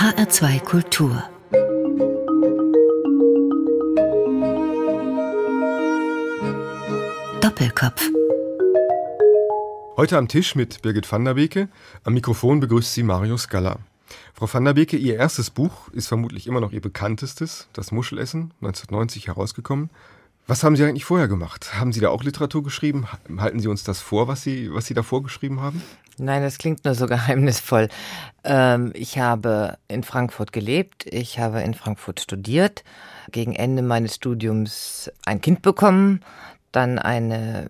HR2 Kultur Doppelkopf Heute am Tisch mit Birgit van der Beke. Am Mikrofon begrüßt sie Mario Scala. Frau van der Beke, Ihr erstes Buch ist vermutlich immer noch Ihr bekanntestes, Das Muschelessen, 1990 herausgekommen. Was haben Sie eigentlich vorher gemacht? Haben Sie da auch Literatur geschrieben? Halten Sie uns das vor, was Sie, was Sie da vorgeschrieben haben? Nein, das klingt nur so geheimnisvoll. Ähm, ich habe in Frankfurt gelebt, ich habe in Frankfurt studiert, gegen Ende meines Studiums ein Kind bekommen, dann eine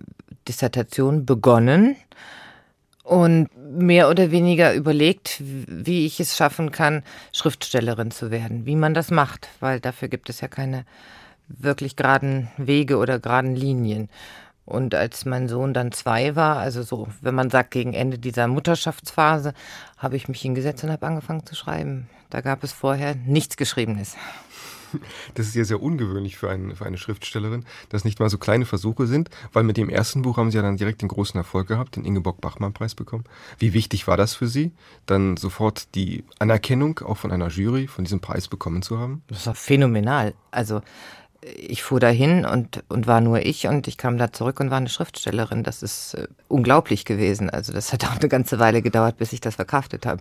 Dissertation begonnen und mehr oder weniger überlegt, wie ich es schaffen kann, Schriftstellerin zu werden, wie man das macht, weil dafür gibt es ja keine wirklich geraden Wege oder geraden Linien. Und als mein Sohn dann zwei war, also so, wenn man sagt, gegen Ende dieser Mutterschaftsphase, habe ich mich hingesetzt und habe angefangen zu schreiben. Da gab es vorher nichts Geschriebenes. Das ist ja sehr ungewöhnlich für, ein, für eine Schriftstellerin, dass nicht mal so kleine Versuche sind, weil mit dem ersten Buch haben Sie ja dann direkt den großen Erfolg gehabt, den Ingeborg-Bachmann-Preis bekommen. Wie wichtig war das für Sie, dann sofort die Anerkennung auch von einer Jury von diesem Preis bekommen zu haben? Das war phänomenal. Also ich fuhr dahin und, und war nur ich und ich kam da zurück und war eine Schriftstellerin. Das ist äh, unglaublich gewesen. Also das hat auch eine ganze Weile gedauert, bis ich das verkraftet habe.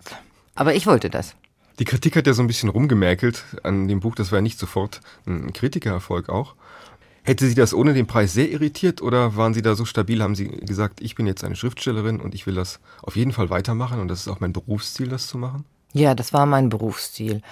Aber ich wollte das. Die Kritik hat ja so ein bisschen rumgemerkelt an dem Buch. Das war ja nicht sofort ein Kritikererfolg auch. Hätte Sie das ohne den Preis sehr irritiert oder waren Sie da so stabil, haben Sie gesagt, ich bin jetzt eine Schriftstellerin und ich will das auf jeden Fall weitermachen und das ist auch mein Berufsziel, das zu machen? Ja, das war mein Berufsziel.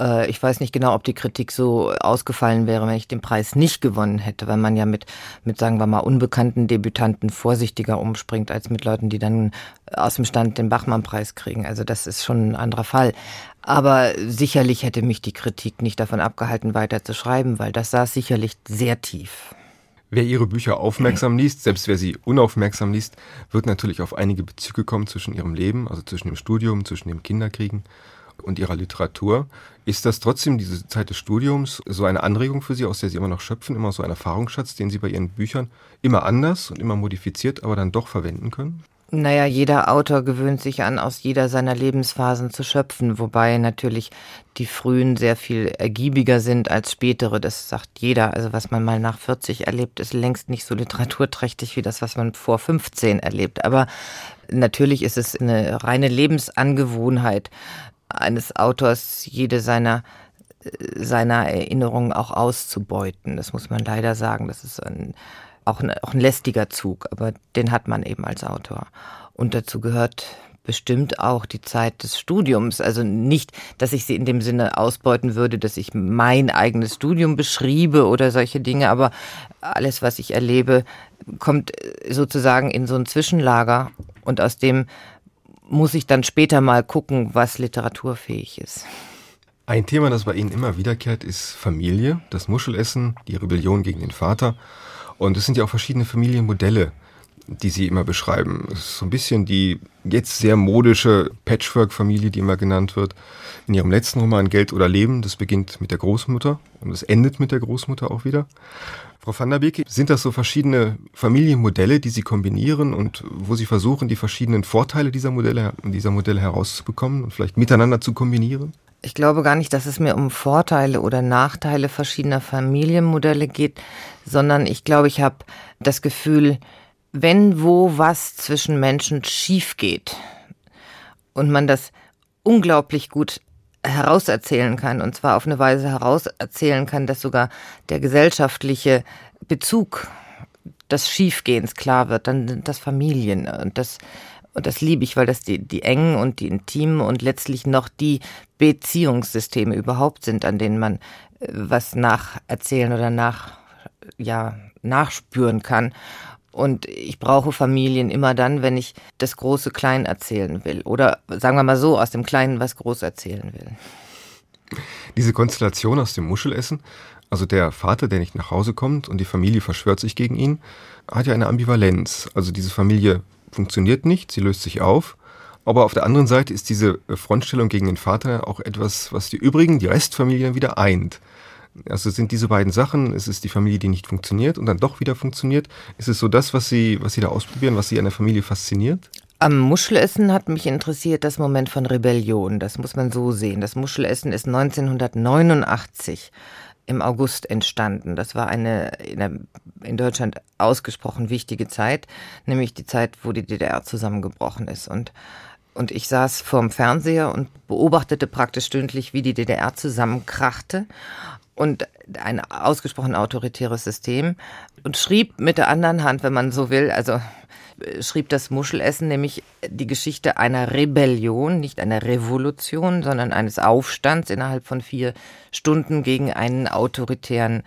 Äh, ich weiß nicht genau, ob die Kritik so ausgefallen wäre, wenn ich den Preis nicht gewonnen hätte, weil man ja mit, mit sagen wir mal, unbekannten Debütanten vorsichtiger umspringt, als mit Leuten, die dann aus dem Stand den Bachmann-Preis kriegen. Also das ist schon ein anderer Fall. Aber sicherlich hätte mich die Kritik nicht davon abgehalten, weiter zu schreiben, weil das saß sicherlich sehr tief. Wer ihre Bücher aufmerksam liest, selbst wer sie unaufmerksam liest, wird natürlich auf einige Bezüge kommen zwischen ihrem Leben, also zwischen dem Studium, zwischen dem Kinderkriegen und Ihrer Literatur. Ist das trotzdem diese Zeit des Studiums so eine Anregung für Sie, aus der Sie immer noch schöpfen, immer so ein Erfahrungsschatz, den Sie bei Ihren Büchern immer anders und immer modifiziert, aber dann doch verwenden können? Naja, jeder Autor gewöhnt sich an, aus jeder seiner Lebensphasen zu schöpfen, wobei natürlich die frühen sehr viel ergiebiger sind als spätere. Das sagt jeder. Also was man mal nach 40 erlebt, ist längst nicht so literaturträchtig wie das, was man vor 15 erlebt. Aber natürlich ist es eine reine Lebensangewohnheit, eines Autors jede seiner seiner Erinnerungen auch auszubeuten. Das muss man leider sagen. Das ist ein, auch, ein, auch ein lästiger Zug, aber den hat man eben als Autor. Und dazu gehört bestimmt auch die Zeit des Studiums. Also nicht, dass ich sie in dem Sinne ausbeuten würde, dass ich mein eigenes Studium beschriebe oder solche Dinge, aber alles, was ich erlebe, kommt sozusagen in so ein Zwischenlager und aus dem muss ich dann später mal gucken, was literaturfähig ist. Ein Thema, das bei Ihnen immer wiederkehrt, ist Familie, das Muschelessen, die Rebellion gegen den Vater. Und es sind ja auch verschiedene Familienmodelle, die Sie immer beschreiben. Es ist so ein bisschen die jetzt sehr modische Patchwork-Familie, die immer genannt wird. In Ihrem letzten Roman Geld oder Leben, das beginnt mit der Großmutter und es endet mit der Großmutter auch wieder. Frau van der Beek, sind das so verschiedene Familienmodelle, die Sie kombinieren und wo Sie versuchen, die verschiedenen Vorteile dieser Modelle, dieser Modelle herauszubekommen und vielleicht miteinander zu kombinieren? Ich glaube gar nicht, dass es mir um Vorteile oder Nachteile verschiedener Familienmodelle geht, sondern ich glaube, ich habe das Gefühl, wenn wo was zwischen Menschen schief geht und man das unglaublich gut herauserzählen kann, und zwar auf eine Weise herauserzählen kann, dass sogar der gesellschaftliche Bezug des Schiefgehens klar wird, dann sind das Familien. Und das, und das liebe ich, weil das die, die engen und die intimen und letztlich noch die Beziehungssysteme überhaupt sind, an denen man äh, was nacherzählen oder nach, ja, nachspüren kann. Und ich brauche Familien immer dann, wenn ich das Große klein erzählen will. Oder sagen wir mal so, aus dem Kleinen was groß erzählen will. Diese Konstellation aus dem Muschelessen, also der Vater, der nicht nach Hause kommt und die Familie verschwört sich gegen ihn, hat ja eine Ambivalenz. Also diese Familie funktioniert nicht, sie löst sich auf. Aber auf der anderen Seite ist diese Frontstellung gegen den Vater auch etwas, was die übrigen, die Restfamilien wieder eint. Also sind diese beiden Sachen, ist es die Familie, die nicht funktioniert und dann doch wieder funktioniert? Ist es so das, was Sie, was Sie da ausprobieren, was Sie an der Familie fasziniert? Am Muschelessen hat mich interessiert das Moment von Rebellion. Das muss man so sehen. Das Muschelessen ist 1989 im August entstanden. Das war eine in, der, in, Deutschland ausgesprochen wichtige Zeit, nämlich die Zeit, wo die DDR zusammengebrochen ist. Und, und ich saß vorm Fernseher und beobachtete praktisch stündlich, wie die DDR zusammenkrachte und ein ausgesprochen autoritäres System und schrieb mit der anderen Hand, wenn man so will, also schrieb das Muschelessen nämlich die Geschichte einer Rebellion, nicht einer Revolution, sondern eines Aufstands innerhalb von vier Stunden gegen einen autoritären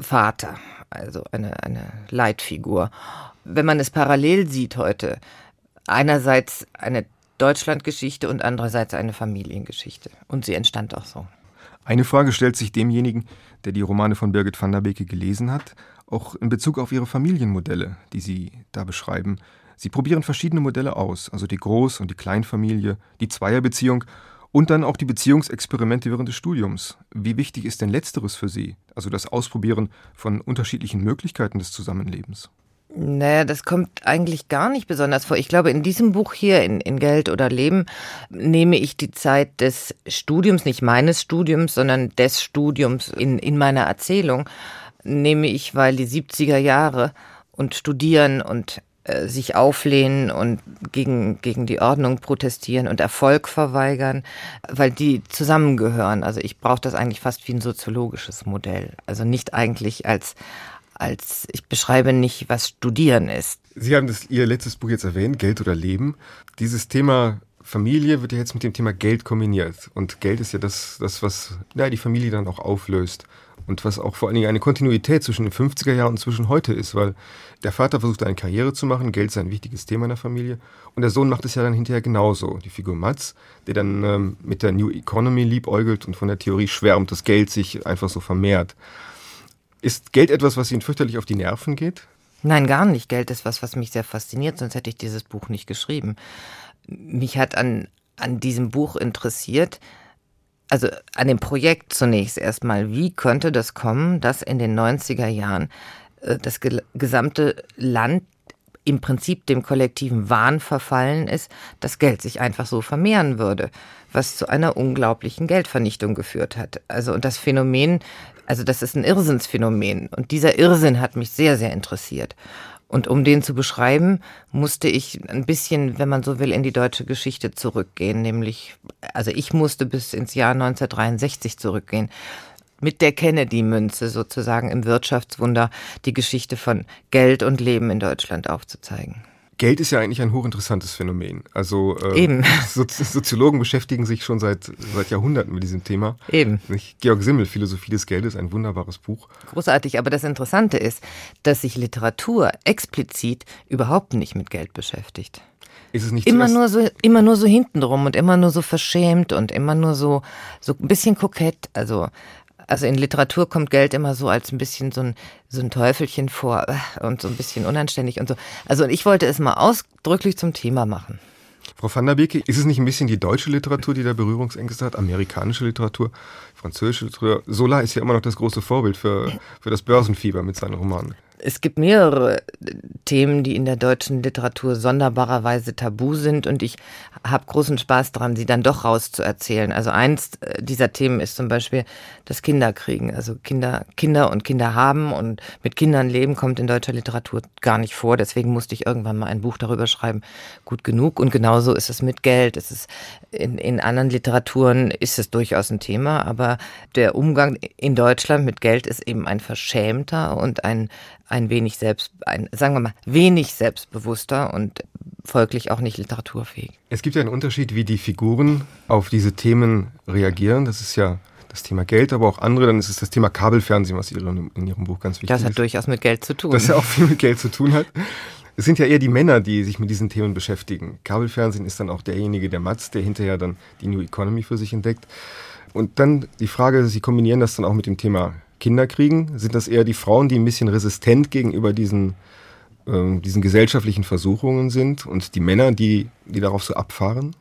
Vater, also eine, eine Leitfigur. Wenn man es parallel sieht heute, einerseits eine Deutschlandgeschichte und andererseits eine Familiengeschichte. Und sie entstand auch so. Eine Frage stellt sich demjenigen, der die Romane von Birgit van der Beke gelesen hat auch in Bezug auf ihre Familienmodelle, die Sie da beschreiben. Sie probieren verschiedene Modelle aus, also die Groß- und die Kleinfamilie, die Zweierbeziehung und dann auch die Beziehungsexperimente während des Studiums. Wie wichtig ist denn letzteres für Sie, also das Ausprobieren von unterschiedlichen Möglichkeiten des Zusammenlebens? Naja, das kommt eigentlich gar nicht besonders vor. Ich glaube, in diesem Buch hier, in, in Geld oder Leben, nehme ich die Zeit des Studiums, nicht meines Studiums, sondern des Studiums in, in meiner Erzählung nehme ich, weil die 70er Jahre und Studieren und äh, sich auflehnen und gegen, gegen die Ordnung protestieren und Erfolg verweigern, weil die zusammengehören. Also ich brauche das eigentlich fast wie ein soziologisches Modell. Also nicht eigentlich als, als ich beschreibe nicht, was Studieren ist. Sie haben das, Ihr letztes Buch jetzt erwähnt, Geld oder Leben. Dieses Thema Familie wird ja jetzt mit dem Thema Geld kombiniert. Und Geld ist ja das, das was ja, die Familie dann auch auflöst und was auch vor allen Dingen eine Kontinuität zwischen den 50er Jahren und zwischen heute ist, weil der Vater versucht eine Karriere zu machen, Geld ist ein wichtiges Thema in der Familie und der Sohn macht es ja dann hinterher genauso. Die Figur Mats, der dann ähm, mit der New Economy liebäugelt und von der Theorie schwärmt, dass Geld sich einfach so vermehrt. Ist Geld etwas, was Ihnen fürchterlich auf die Nerven geht? Nein, gar nicht. Geld ist was, was mich sehr fasziniert, sonst hätte ich dieses Buch nicht geschrieben. Mich hat an, an diesem Buch interessiert, also an dem Projekt zunächst erstmal, wie könnte das kommen, dass in den 90er Jahren äh, das gesamte Land im Prinzip dem kollektiven Wahn verfallen ist, dass Geld sich einfach so vermehren würde, was zu einer unglaublichen Geldvernichtung geführt hat. Also und das Phänomen, also das ist ein Irrsinnsphänomen und dieser Irrsinn hat mich sehr sehr interessiert. Und um den zu beschreiben, musste ich ein bisschen, wenn man so will, in die deutsche Geschichte zurückgehen. Nämlich, also ich musste bis ins Jahr 1963 zurückgehen. Mit der Kennedy-Münze sozusagen im Wirtschaftswunder die Geschichte von Geld und Leben in Deutschland aufzuzeigen. Geld ist ja eigentlich ein hochinteressantes Phänomen. Also äh, Eben. Sozi Soziologen beschäftigen sich schon seit, seit Jahrhunderten mit diesem Thema. Eben. Georg Simmel, Philosophie des Geldes, ein wunderbares Buch. Großartig, aber das Interessante ist, dass sich Literatur explizit überhaupt nicht mit Geld beschäftigt. Ist es nicht immer nur so immer nur so hintenrum und immer nur so verschämt und immer nur so so ein bisschen kokett also also in Literatur kommt Geld immer so als ein bisschen so ein, so ein Teufelchen vor äh, und so ein bisschen unanständig und so. Also ich wollte es mal ausdrücklich zum Thema machen. Frau van der Beek, ist es nicht ein bisschen die deutsche Literatur, die da Berührungsängste hat, amerikanische Literatur, französische Literatur? Sola ist ja immer noch das große Vorbild für, für das Börsenfieber mit seinen Romanen. Es gibt mehrere Themen, die in der deutschen Literatur sonderbarerweise tabu sind und ich habe großen Spaß daran, sie dann doch rauszuerzählen. Also eins äh, dieser Themen ist zum Beispiel das Kinderkriegen. Also Kinder, Kinder und Kinder haben und mit Kindern leben kommt in deutscher Literatur gar nicht vor. Deswegen musste ich irgendwann mal ein Buch darüber schreiben. Gut genug. Und genauso ist es mit Geld. Es ist in, in anderen Literaturen ist es durchaus ein Thema, aber der Umgang in Deutschland mit Geld ist eben ein verschämter und ein ein wenig selbst, ein, sagen wir mal, wenig selbstbewusster und folglich auch nicht literaturfähig. Es gibt ja einen Unterschied, wie die Figuren auf diese Themen reagieren. Das ist ja das Thema Geld, aber auch andere. Dann ist es das Thema Kabelfernsehen, was in Ihrem Buch ganz wichtig ist. Das hat ist. durchaus mit Geld zu tun. Das ja auch viel mit Geld zu tun hat. Es sind ja eher die Männer, die sich mit diesen Themen beschäftigen. Kabelfernsehen ist dann auch derjenige, der Matz, der hinterher dann die New Economy für sich entdeckt. Und dann die Frage, Sie kombinieren das dann auch mit dem Thema Kinder kriegen? Sind das eher die Frauen, die ein bisschen resistent gegenüber diesen, äh, diesen gesellschaftlichen Versuchungen sind und die Männer, die, die darauf so abfahren?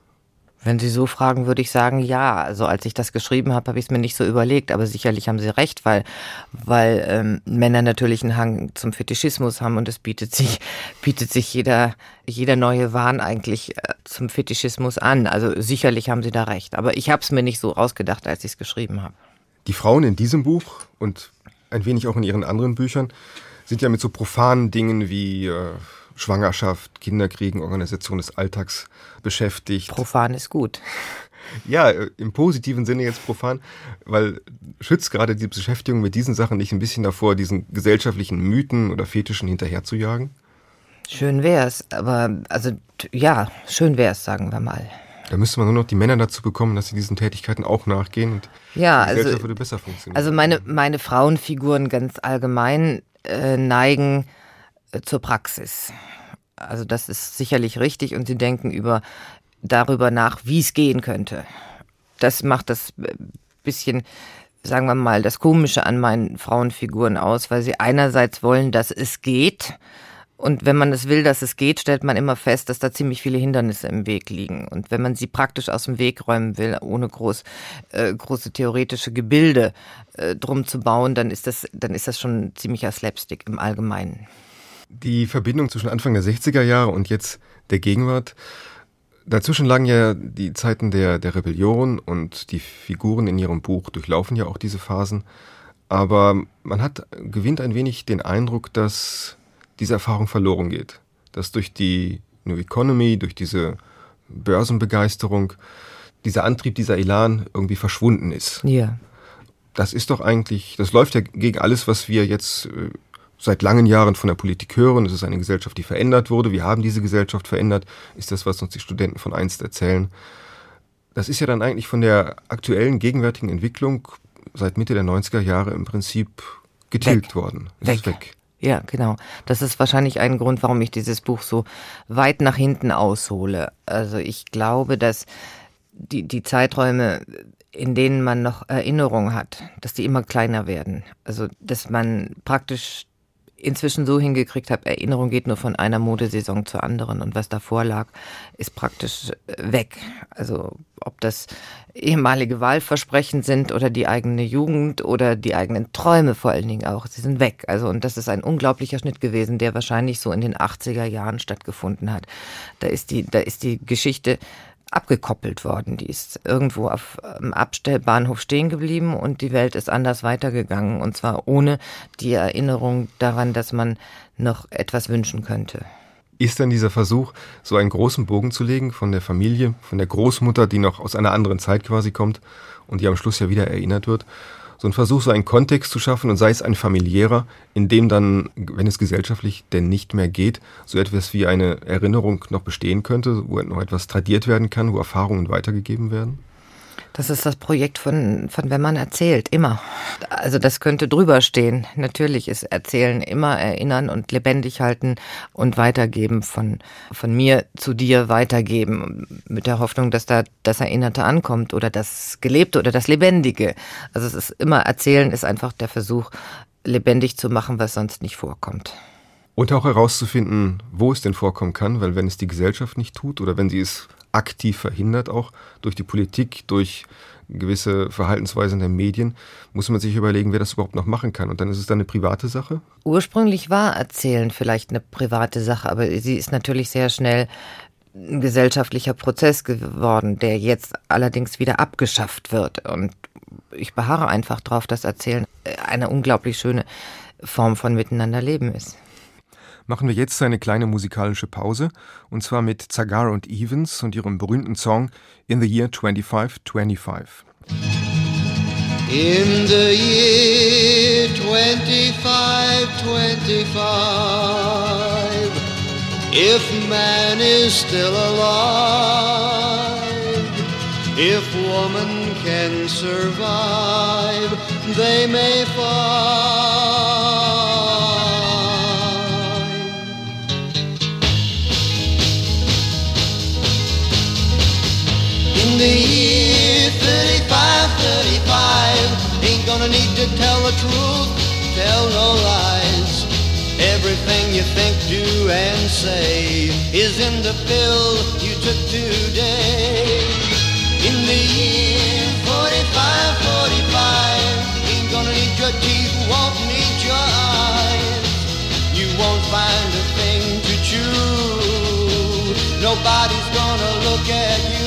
Wenn Sie so fragen, würde ich sagen, ja. Also als ich das geschrieben habe, habe ich es mir nicht so überlegt, aber sicherlich haben Sie recht, weil, weil ähm, Männer natürlich einen Hang zum Fetischismus haben und es bietet sich, bietet sich jeder, jeder neue Wahn eigentlich äh, zum Fetischismus an. Also sicherlich haben Sie da recht. Aber ich habe es mir nicht so ausgedacht, als ich es geschrieben habe. Die Frauen in diesem Buch und ein wenig auch in ihren anderen Büchern sind ja mit so profanen Dingen wie äh, Schwangerschaft, Kinderkriegen, Organisation des Alltags beschäftigt. Profan ist gut. Ja, äh, im positiven Sinne jetzt profan, weil schützt gerade die Beschäftigung mit diesen Sachen nicht ein bisschen davor, diesen gesellschaftlichen Mythen oder Fetischen hinterherzujagen? Schön wär's, aber also ja, schön wär's, sagen wir mal. Da müsste man nur noch die Männer dazu bekommen, dass sie diesen Tätigkeiten auch nachgehen und ja, die also, würde besser funktionieren. Also meine, meine Frauenfiguren ganz allgemein äh, neigen äh, zur Praxis. Also das ist sicherlich richtig und sie denken über darüber nach, wie es gehen könnte. Das macht das äh, bisschen, sagen wir mal, das Komische an meinen Frauenfiguren aus, weil sie einerseits wollen, dass es geht. Und wenn man es will, dass es geht, stellt man immer fest, dass da ziemlich viele Hindernisse im Weg liegen. Und wenn man sie praktisch aus dem Weg räumen will, ohne groß, äh, große theoretische Gebilde äh, drum zu bauen, dann ist das, dann ist das schon ziemlicher Slapstick im Allgemeinen. Die Verbindung zwischen Anfang der 60er Jahre und jetzt der Gegenwart, dazwischen lagen ja die Zeiten der, der Rebellion und die Figuren in ihrem Buch durchlaufen ja auch diese Phasen. Aber man hat, gewinnt ein wenig den Eindruck, dass diese Erfahrung verloren geht. Dass durch die New Economy, durch diese Börsenbegeisterung, dieser Antrieb, dieser Elan irgendwie verschwunden ist. Ja. Das ist doch eigentlich, das läuft ja gegen alles, was wir jetzt äh, seit langen Jahren von der Politik hören. Es ist eine Gesellschaft, die verändert wurde. Wir haben diese Gesellschaft verändert, ist das, was uns die Studenten von einst erzählen. Das ist ja dann eigentlich von der aktuellen, gegenwärtigen Entwicklung seit Mitte der 90er Jahre im Prinzip getilgt Weg. worden. Es Weg. ist weg. Ja, genau. Das ist wahrscheinlich ein Grund, warum ich dieses Buch so weit nach hinten aushole. Also ich glaube, dass die, die Zeiträume, in denen man noch Erinnerung hat, dass die immer kleiner werden. Also dass man praktisch inzwischen so hingekriegt habe, Erinnerung geht nur von einer Modesaison zur anderen und was davor lag, ist praktisch äh, weg. Also ob das ehemalige Wahlversprechen sind oder die eigene Jugend oder die eigenen Träume vor allen Dingen auch, sie sind weg. Also und das ist ein unglaublicher Schnitt gewesen, der wahrscheinlich so in den 80er Jahren stattgefunden hat. Da ist die, da ist die Geschichte abgekoppelt worden. Die ist irgendwo auf einem Abstellbahnhof stehen geblieben und die Welt ist anders weitergegangen. Und zwar ohne die Erinnerung daran, dass man noch etwas wünschen könnte. Ist dann dieser Versuch, so einen großen Bogen zu legen von der Familie, von der Großmutter, die noch aus einer anderen Zeit quasi kommt und die am Schluss ja wieder erinnert wird, so ein Versuch, so einen Kontext zu schaffen und sei es ein familiärer, in dem dann, wenn es gesellschaftlich denn nicht mehr geht, so etwas wie eine Erinnerung noch bestehen könnte, wo noch etwas tradiert werden kann, wo Erfahrungen weitergegeben werden? Das ist das Projekt von, von wenn man erzählt, immer. Also das könnte drüber stehen. Natürlich ist Erzählen immer erinnern und lebendig halten und weitergeben von, von mir zu dir weitergeben. Mit der Hoffnung, dass da das Erinnerte ankommt oder das Gelebte oder das Lebendige. Also es ist immer Erzählen ist einfach der Versuch, lebendig zu machen, was sonst nicht vorkommt. Und auch herauszufinden, wo es denn vorkommen kann, weil wenn es die Gesellschaft nicht tut oder wenn sie es aktiv verhindert, auch durch die Politik, durch gewisse Verhaltensweisen der Medien, muss man sich überlegen, wer das überhaupt noch machen kann. Und dann ist es dann eine private Sache? Ursprünglich war Erzählen vielleicht eine private Sache, aber sie ist natürlich sehr schnell ein gesellschaftlicher Prozess geworden, der jetzt allerdings wieder abgeschafft wird. Und ich beharre einfach darauf, dass Erzählen eine unglaublich schöne Form von Miteinanderleben ist machen wir jetzt eine kleine musikalische Pause, und zwar mit Zagara und Evans und ihrem berühmten Song In the Year 2525. In the year 2525, if man is still alive, if woman can survive, they may find. in the year 35, 35, ain't gonna need to tell the truth, tell no lies. Everything you think, do, and say is in the pill you took today. In the year 45, 45, ain't gonna need your teeth, won't need your eyes. You won't find a thing to chew. Nobody's gonna look at you.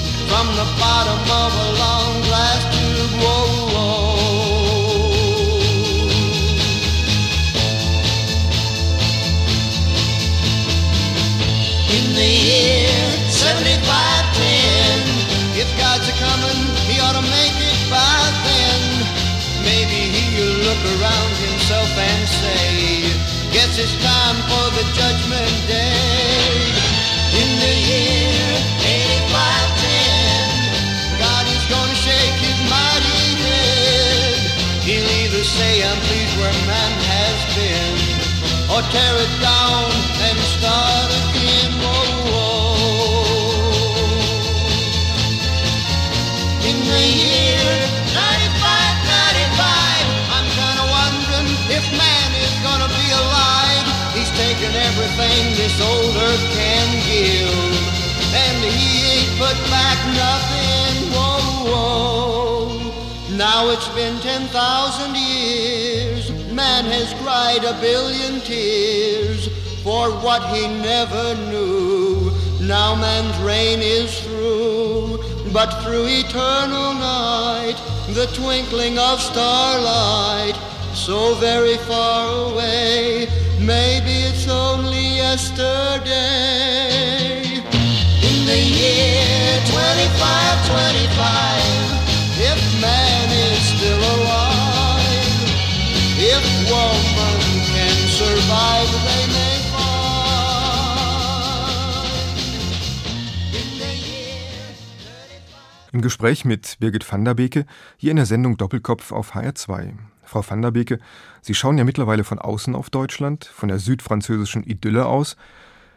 From the bottom of a long glass tube, whoa, whoa. In the year 7510, if God's a coming, he ought to make it by then. Maybe he'll look around himself and say, Guess it's time for the judgment day. In the year say, I'm pleased where man has been, or tear it down and start again. Whoa, whoa. In the year 95, 95, I'm kinda wondering if man is gonna be alive. He's taken everything this old earth can give, and he ain't put back nothing. Whoa, whoa. Now it's been 10,000 years. Man has cried a billion tears for what he never knew. Now man's reign is through, but through eternal night, the twinkling of starlight, so very far away, maybe it's only yesterday. In the year 2525, Im Gespräch mit Birgit van der Beke, hier in der Sendung Doppelkopf auf HR2. Frau van der Beke, Sie schauen ja mittlerweile von außen auf Deutschland, von der südfranzösischen Idylle aus.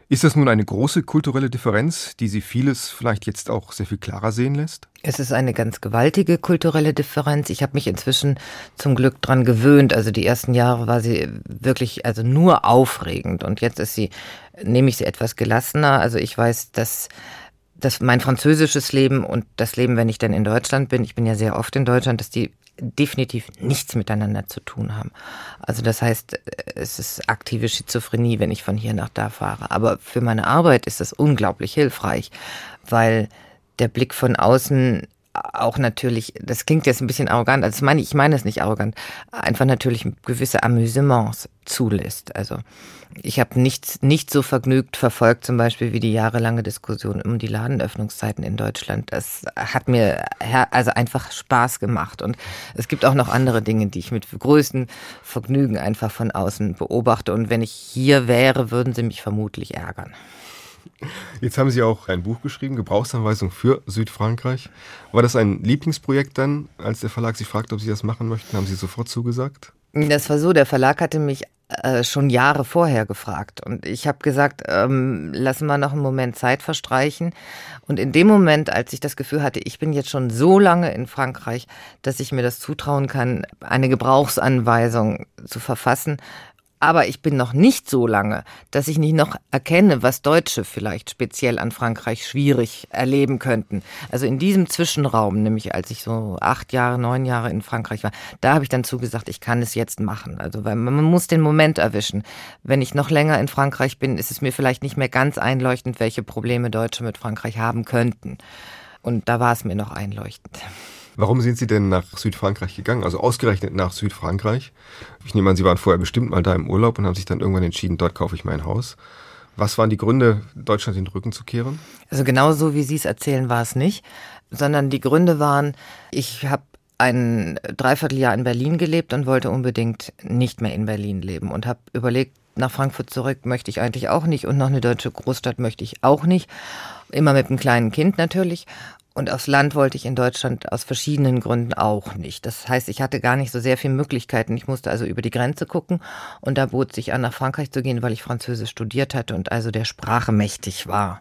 Ist das nun eine große kulturelle Differenz, die Sie vieles vielleicht jetzt auch sehr viel klarer sehen lässt? Es ist eine ganz gewaltige kulturelle Differenz. Ich habe mich inzwischen zum Glück dran gewöhnt. Also die ersten Jahre war sie wirklich also nur aufregend und jetzt ist sie nehme ich sie etwas gelassener. Also ich weiß, dass dass mein französisches Leben und das Leben, wenn ich dann in Deutschland bin, ich bin ja sehr oft in Deutschland, dass die definitiv nichts miteinander zu tun haben. Also das heißt, es ist aktive Schizophrenie, wenn ich von hier nach da fahre. Aber für meine Arbeit ist das unglaublich hilfreich, weil der Blick von außen auch natürlich, das klingt jetzt ein bisschen arrogant, also ich meine, ich meine es nicht arrogant, einfach natürlich gewisse Amüsements zulässt. Also ich habe nichts nicht so vergnügt verfolgt, zum Beispiel wie die jahrelange Diskussion um die Ladenöffnungszeiten in Deutschland. Das hat mir also einfach Spaß gemacht. Und es gibt auch noch andere Dinge, die ich mit größtem Vergnügen einfach von außen beobachte. Und wenn ich hier wäre, würden sie mich vermutlich ärgern. Jetzt haben Sie auch ein Buch geschrieben, Gebrauchsanweisung für Südfrankreich. War das ein Lieblingsprojekt dann, als der Verlag Sie fragte, ob Sie das machen möchten? Haben Sie sofort zugesagt? Das war so, der Verlag hatte mich äh, schon Jahre vorher gefragt und ich habe gesagt, ähm, lassen wir noch einen Moment Zeit verstreichen. Und in dem Moment, als ich das Gefühl hatte, ich bin jetzt schon so lange in Frankreich, dass ich mir das zutrauen kann, eine Gebrauchsanweisung zu verfassen, aber ich bin noch nicht so lange, dass ich nicht noch erkenne, was Deutsche vielleicht speziell an Frankreich schwierig erleben könnten. Also in diesem Zwischenraum, nämlich als ich so acht Jahre, neun Jahre in Frankreich war, da habe ich dann zugesagt, ich kann es jetzt machen. Also weil man muss den Moment erwischen. Wenn ich noch länger in Frankreich bin, ist es mir vielleicht nicht mehr ganz einleuchtend, welche Probleme Deutsche mit Frankreich haben könnten. Und da war es mir noch einleuchtend. Warum sind Sie denn nach Südfrankreich gegangen? Also ausgerechnet nach Südfrankreich? Ich nehme an, Sie waren vorher bestimmt mal da im Urlaub und haben sich dann irgendwann entschieden, dort kaufe ich mein Haus. Was waren die Gründe, Deutschland den Rücken zu kehren? Also genau so, wie Sie es erzählen, war es nicht, sondern die Gründe waren, ich habe ein Dreivierteljahr in Berlin gelebt und wollte unbedingt nicht mehr in Berlin leben und habe überlegt, nach Frankfurt zurück möchte ich eigentlich auch nicht und noch eine deutsche Großstadt möchte ich auch nicht. Immer mit einem kleinen Kind natürlich. Und aufs Land wollte ich in Deutschland aus verschiedenen Gründen auch nicht. Das heißt, ich hatte gar nicht so sehr viele Möglichkeiten. Ich musste also über die Grenze gucken und da bot sich an, nach Frankreich zu gehen, weil ich Französisch studiert hatte und also der Sprache mächtig war.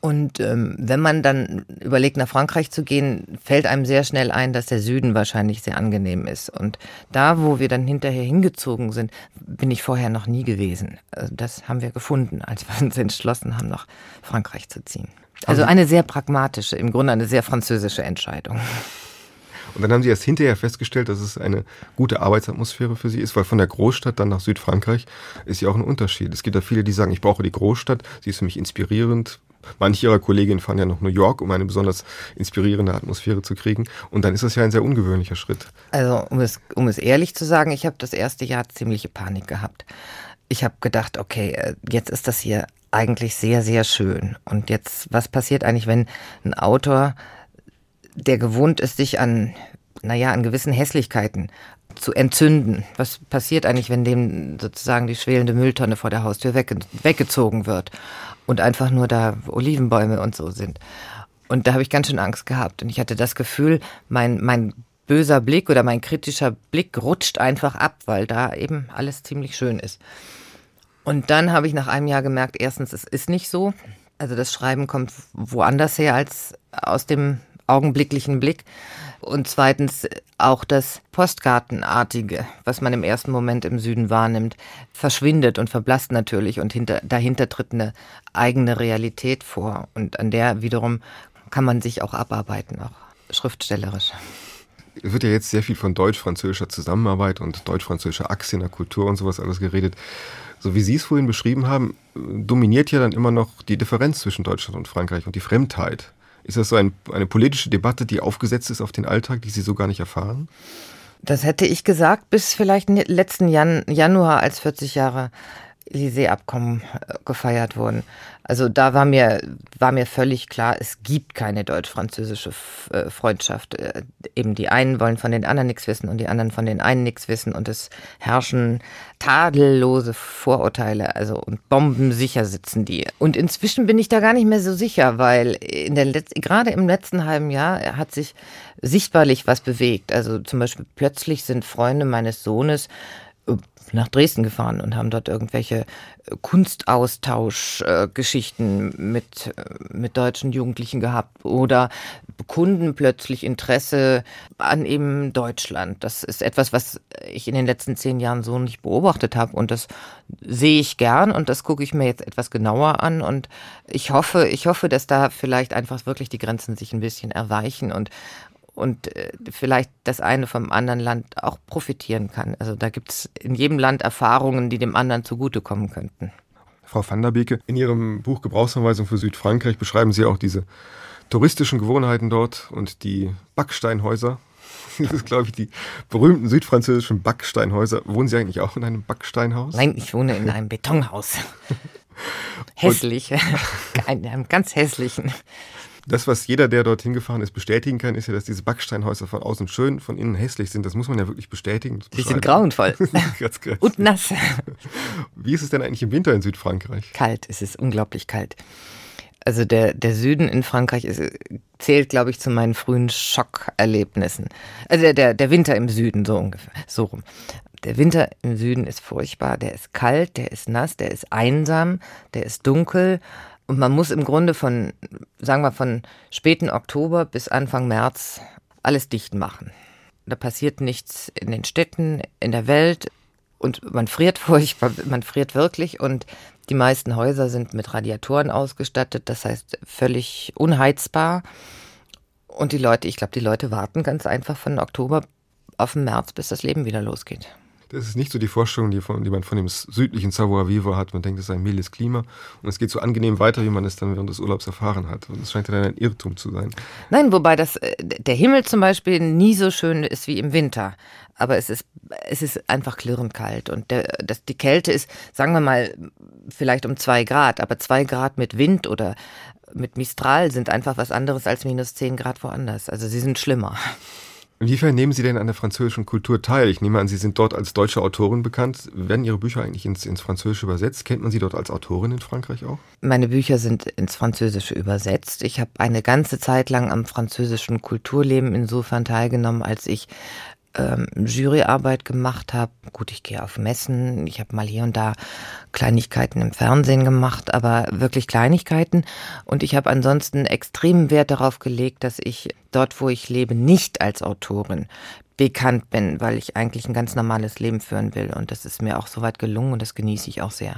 Und ähm, wenn man dann überlegt, nach Frankreich zu gehen, fällt einem sehr schnell ein, dass der Süden wahrscheinlich sehr angenehm ist. Und da, wo wir dann hinterher hingezogen sind, bin ich vorher noch nie gewesen. Also das haben wir gefunden, als wir uns entschlossen haben, nach Frankreich zu ziehen. Also eine sehr pragmatische, im Grunde eine sehr französische Entscheidung. Und dann haben Sie erst hinterher festgestellt, dass es eine gute Arbeitsatmosphäre für Sie ist, weil von der Großstadt dann nach Südfrankreich ist ja auch ein Unterschied. Es gibt ja viele, die sagen, ich brauche die Großstadt, sie ist für mich inspirierend. Manche ihrer Kolleginnen fahren ja nach New York, um eine besonders inspirierende Atmosphäre zu kriegen. Und dann ist das ja ein sehr ungewöhnlicher Schritt. Also, um es, um es ehrlich zu sagen, ich habe das erste Jahr ziemliche Panik gehabt. Ich habe gedacht, okay, äh, jetzt ist das hier eigentlich sehr, sehr schön. Und jetzt, was passiert eigentlich, wenn ein Autor der gewohnt ist, sich an, naja, an gewissen Hässlichkeiten zu entzünden. Was passiert eigentlich, wenn dem sozusagen die schwelende Mülltonne vor der Haustür wegge weggezogen wird und einfach nur da Olivenbäume und so sind? Und da habe ich ganz schön Angst gehabt. Und ich hatte das Gefühl, mein, mein böser Blick oder mein kritischer Blick rutscht einfach ab, weil da eben alles ziemlich schön ist. Und dann habe ich nach einem Jahr gemerkt, erstens, es ist nicht so. Also das Schreiben kommt woanders her als aus dem augenblicklichen Blick. Und zweitens auch das Postkartenartige, was man im ersten Moment im Süden wahrnimmt, verschwindet und verblasst natürlich und hinter, dahinter tritt eine eigene Realität vor. Und an der wiederum kann man sich auch abarbeiten, auch schriftstellerisch. Es wird ja jetzt sehr viel von deutsch-französischer Zusammenarbeit und deutsch-französischer in der Kultur und sowas alles geredet. So wie Sie es vorhin beschrieben haben, dominiert ja dann immer noch die Differenz zwischen Deutschland und Frankreich und die Fremdheit. Ist das so ein, eine politische Debatte, die aufgesetzt ist auf den Alltag, die Sie so gar nicht erfahren? Das hätte ich gesagt, bis vielleicht letzten Jan Januar, als 40 Jahre Élysée-Abkommen äh, gefeiert wurden. Also da war mir, war mir völlig klar, es gibt keine deutsch-französische äh, Freundschaft. Äh, eben die einen wollen von den anderen nichts wissen und die anderen von den einen nichts wissen und es herrschen tadellose Vorurteile, also und bombensicher sitzen die. Und inzwischen bin ich da gar nicht mehr so sicher, weil in der Letz gerade im letzten halben Jahr hat sich sichtbarlich was bewegt. Also zum Beispiel plötzlich sind Freunde meines Sohnes nach Dresden gefahren und haben dort irgendwelche äh, Kunstaustauschgeschichten äh, mit, äh, mit deutschen Jugendlichen gehabt oder bekunden plötzlich Interesse an eben Deutschland. Das ist etwas, was ich in den letzten zehn Jahren so nicht beobachtet habe und das sehe ich gern und das gucke ich mir jetzt etwas genauer an und ich hoffe, ich hoffe, dass da vielleicht einfach wirklich die Grenzen sich ein bisschen erweichen und und äh, vielleicht das eine vom anderen Land auch profitieren kann. Also da gibt es in jedem Land Erfahrungen, die dem anderen zugutekommen könnten. Frau van der Beke, in Ihrem Buch Gebrauchsanweisung für Südfrankreich beschreiben Sie auch diese touristischen Gewohnheiten dort und die Backsteinhäuser. Das ist, glaube ich, die berühmten südfranzösischen Backsteinhäuser. Wohnen Sie eigentlich auch in einem Backsteinhaus? Nein, ich wohne in einem Betonhaus. Hässlich. in einem ganz hässlichen. Das, was jeder, der dorthin gefahren ist, bestätigen kann, ist ja, dass diese Backsteinhäuser von außen schön, von innen hässlich sind. Das muss man ja wirklich bestätigen. Die sind grauenvoll. Und nass. Wie ist es denn eigentlich im Winter in Südfrankreich? Kalt, es ist unglaublich kalt. Also der, der Süden in Frankreich ist, zählt, glaube ich, zu meinen frühen Schockerlebnissen. Also der, der, der Winter im Süden, so ungefähr, so rum. Der Winter im Süden ist furchtbar, der ist kalt, der ist nass, der ist einsam, der ist dunkel und man muss im Grunde von, sagen wir, von späten Oktober bis Anfang März alles dicht machen. Da passiert nichts in den Städten, in der Welt und man friert furchtbar, man friert wirklich und die meisten Häuser sind mit Radiatoren ausgestattet, das heißt völlig unheizbar. Und die Leute, ich glaube, die Leute warten ganz einfach von Oktober auf den März, bis das Leben wieder losgeht. Das ist nicht so die Vorstellung, die, von, die man von dem südlichen Savoir-vivre hat. Man denkt, es ist ein mildes Klima und es geht so angenehm weiter, wie man es dann während des Urlaubs erfahren hat. Und es scheint ja dann ein Irrtum zu sein. Nein, wobei das, äh, der Himmel zum Beispiel nie so schön ist wie im Winter. Aber es ist, es ist einfach klirrend kalt. Und der, das, die Kälte ist, sagen wir mal, vielleicht um zwei Grad. Aber zwei Grad mit Wind oder mit Mistral sind einfach was anderes als minus zehn Grad woanders. Also sie sind schlimmer. Inwiefern nehmen Sie denn an der französischen Kultur teil? Ich nehme an, Sie sind dort als deutsche Autorin bekannt. Werden Ihre Bücher eigentlich ins, ins Französische übersetzt? Kennt man Sie dort als Autorin in Frankreich auch? Meine Bücher sind ins Französische übersetzt. Ich habe eine ganze Zeit lang am französischen Kulturleben insofern teilgenommen, als ich ähm, Juryarbeit gemacht habe. Gut, ich gehe auf Messen, ich habe mal hier und da Kleinigkeiten im Fernsehen gemacht, aber wirklich Kleinigkeiten. Und ich habe ansonsten extremen Wert darauf gelegt, dass ich dort, wo ich lebe, nicht als Autorin bekannt bin, weil ich eigentlich ein ganz normales Leben führen will. Und das ist mir auch soweit gelungen und das genieße ich auch sehr.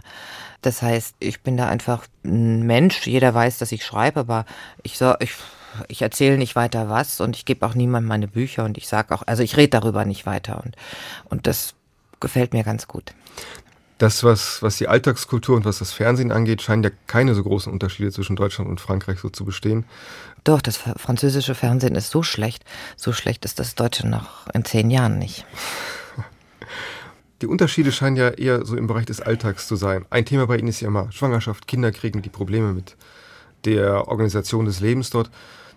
Das heißt, ich bin da einfach ein Mensch. Jeder weiß, dass ich schreibe, aber ich so, ich ich erzähle nicht weiter was und ich gebe auch niemandem meine Bücher und ich sage auch, also ich rede darüber nicht weiter und, und das gefällt mir ganz gut. Das, was, was die Alltagskultur und was das Fernsehen angeht, scheinen ja keine so großen Unterschiede zwischen Deutschland und Frankreich so zu bestehen. Doch, das französische Fernsehen ist so schlecht, so schlecht ist das Deutsche noch in zehn Jahren nicht. Die Unterschiede scheinen ja eher so im Bereich des Alltags zu sein. Ein Thema bei Ihnen ist ja immer Schwangerschaft, Kinder kriegen, die Probleme mit der Organisation des Lebens dort.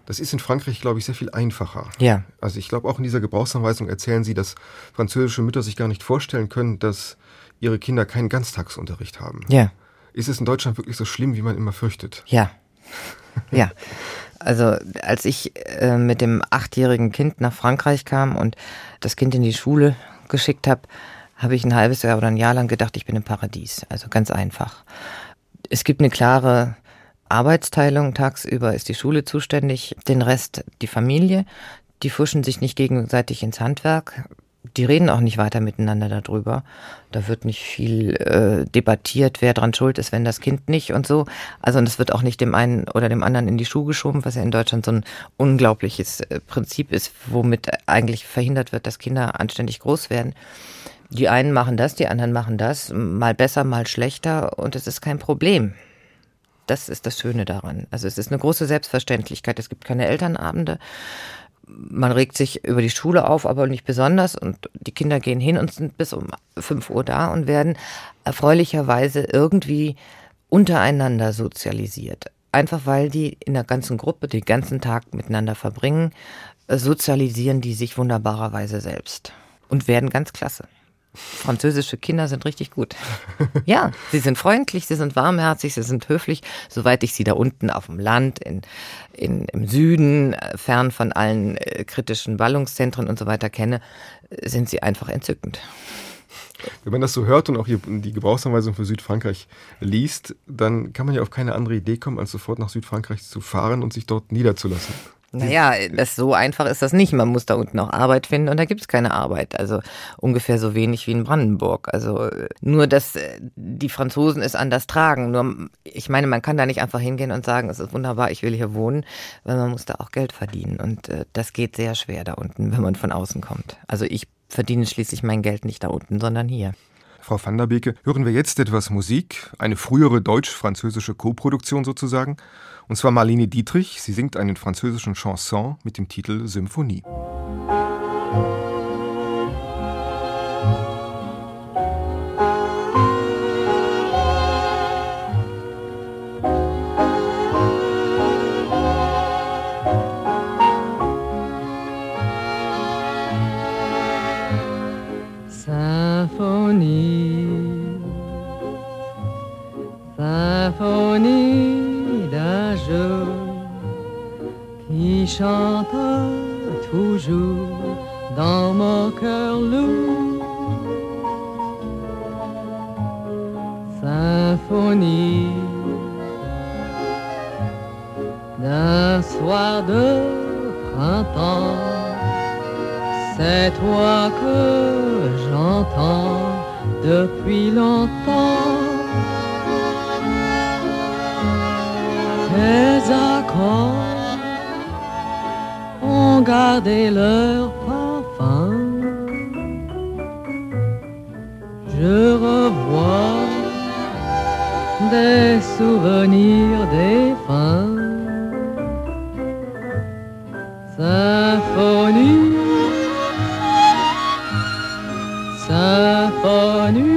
Das ist in Frankreich, glaube ich, sehr viel einfacher. Ja. Also ich glaube, auch in dieser Gebrauchsanweisung erzählen Sie, dass französische Mütter sich gar nicht vorstellen können, dass ihre Kinder keinen Ganztagsunterricht haben. Ja. Ist es in Deutschland wirklich so schlimm, wie man immer fürchtet? Ja. Ja. Also als ich äh, mit dem achtjährigen Kind nach Frankreich kam und das Kind in die Schule geschickt habe, habe ich ein halbes Jahr oder ein Jahr lang gedacht, ich bin im Paradies. Also ganz einfach. Es gibt eine klare Arbeitsteilung. Tagsüber ist die Schule zuständig, den Rest die Familie. Die fuschen sich nicht gegenseitig ins Handwerk. Die reden auch nicht weiter miteinander darüber. Da wird nicht viel äh, debattiert, wer dran schuld ist, wenn das Kind nicht und so. Also und es wird auch nicht dem einen oder dem anderen in die Schuhe geschoben, was ja in Deutschland so ein unglaubliches äh, Prinzip ist, womit eigentlich verhindert wird, dass Kinder anständig groß werden. Die einen machen das, die anderen machen das, mal besser, mal schlechter und es ist kein Problem. Das ist das Schöne daran. Also es ist eine große Selbstverständlichkeit. Es gibt keine Elternabende. Man regt sich über die Schule auf, aber nicht besonders. Und die Kinder gehen hin und sind bis um 5 Uhr da und werden erfreulicherweise irgendwie untereinander sozialisiert. Einfach weil die in der ganzen Gruppe den ganzen Tag miteinander verbringen, sozialisieren die sich wunderbarerweise selbst und werden ganz klasse. Französische Kinder sind richtig gut. Ja, sie sind freundlich, sie sind warmherzig, sie sind höflich. Soweit ich sie da unten auf dem Land, in, in, im Süden, äh, fern von allen äh, kritischen Ballungszentren und so weiter kenne, sind sie einfach entzückend. Wenn man das so hört und auch die Gebrauchsanweisung für Südfrankreich liest, dann kann man ja auf keine andere Idee kommen, als sofort nach Südfrankreich zu fahren und sich dort niederzulassen. Naja, das, so einfach ist das nicht. Man muss da unten auch Arbeit finden und da gibt es keine Arbeit. Also ungefähr so wenig wie in Brandenburg. Also nur, dass äh, die Franzosen es anders tragen. Nur, ich meine, man kann da nicht einfach hingehen und sagen, es ist wunderbar, ich will hier wohnen, weil man muss da auch Geld verdienen. Und äh, das geht sehr schwer da unten, wenn man von außen kommt. Also ich verdiene schließlich mein Geld nicht da unten, sondern hier. Frau van der Beke, hören wir jetzt etwas Musik, eine frühere deutsch-französische Koproduktion sozusagen. Und zwar Marlene Dietrich. Sie singt einen französischen Chanson mit dem Titel Symphonie. chante toujours dans mon cœur lourd. Symphonie d'un soir de printemps, c'est toi que j'entends depuis longtemps. Tes accords ont leur parfum. Je revois des souvenirs défunts. Symphonie, symphonie.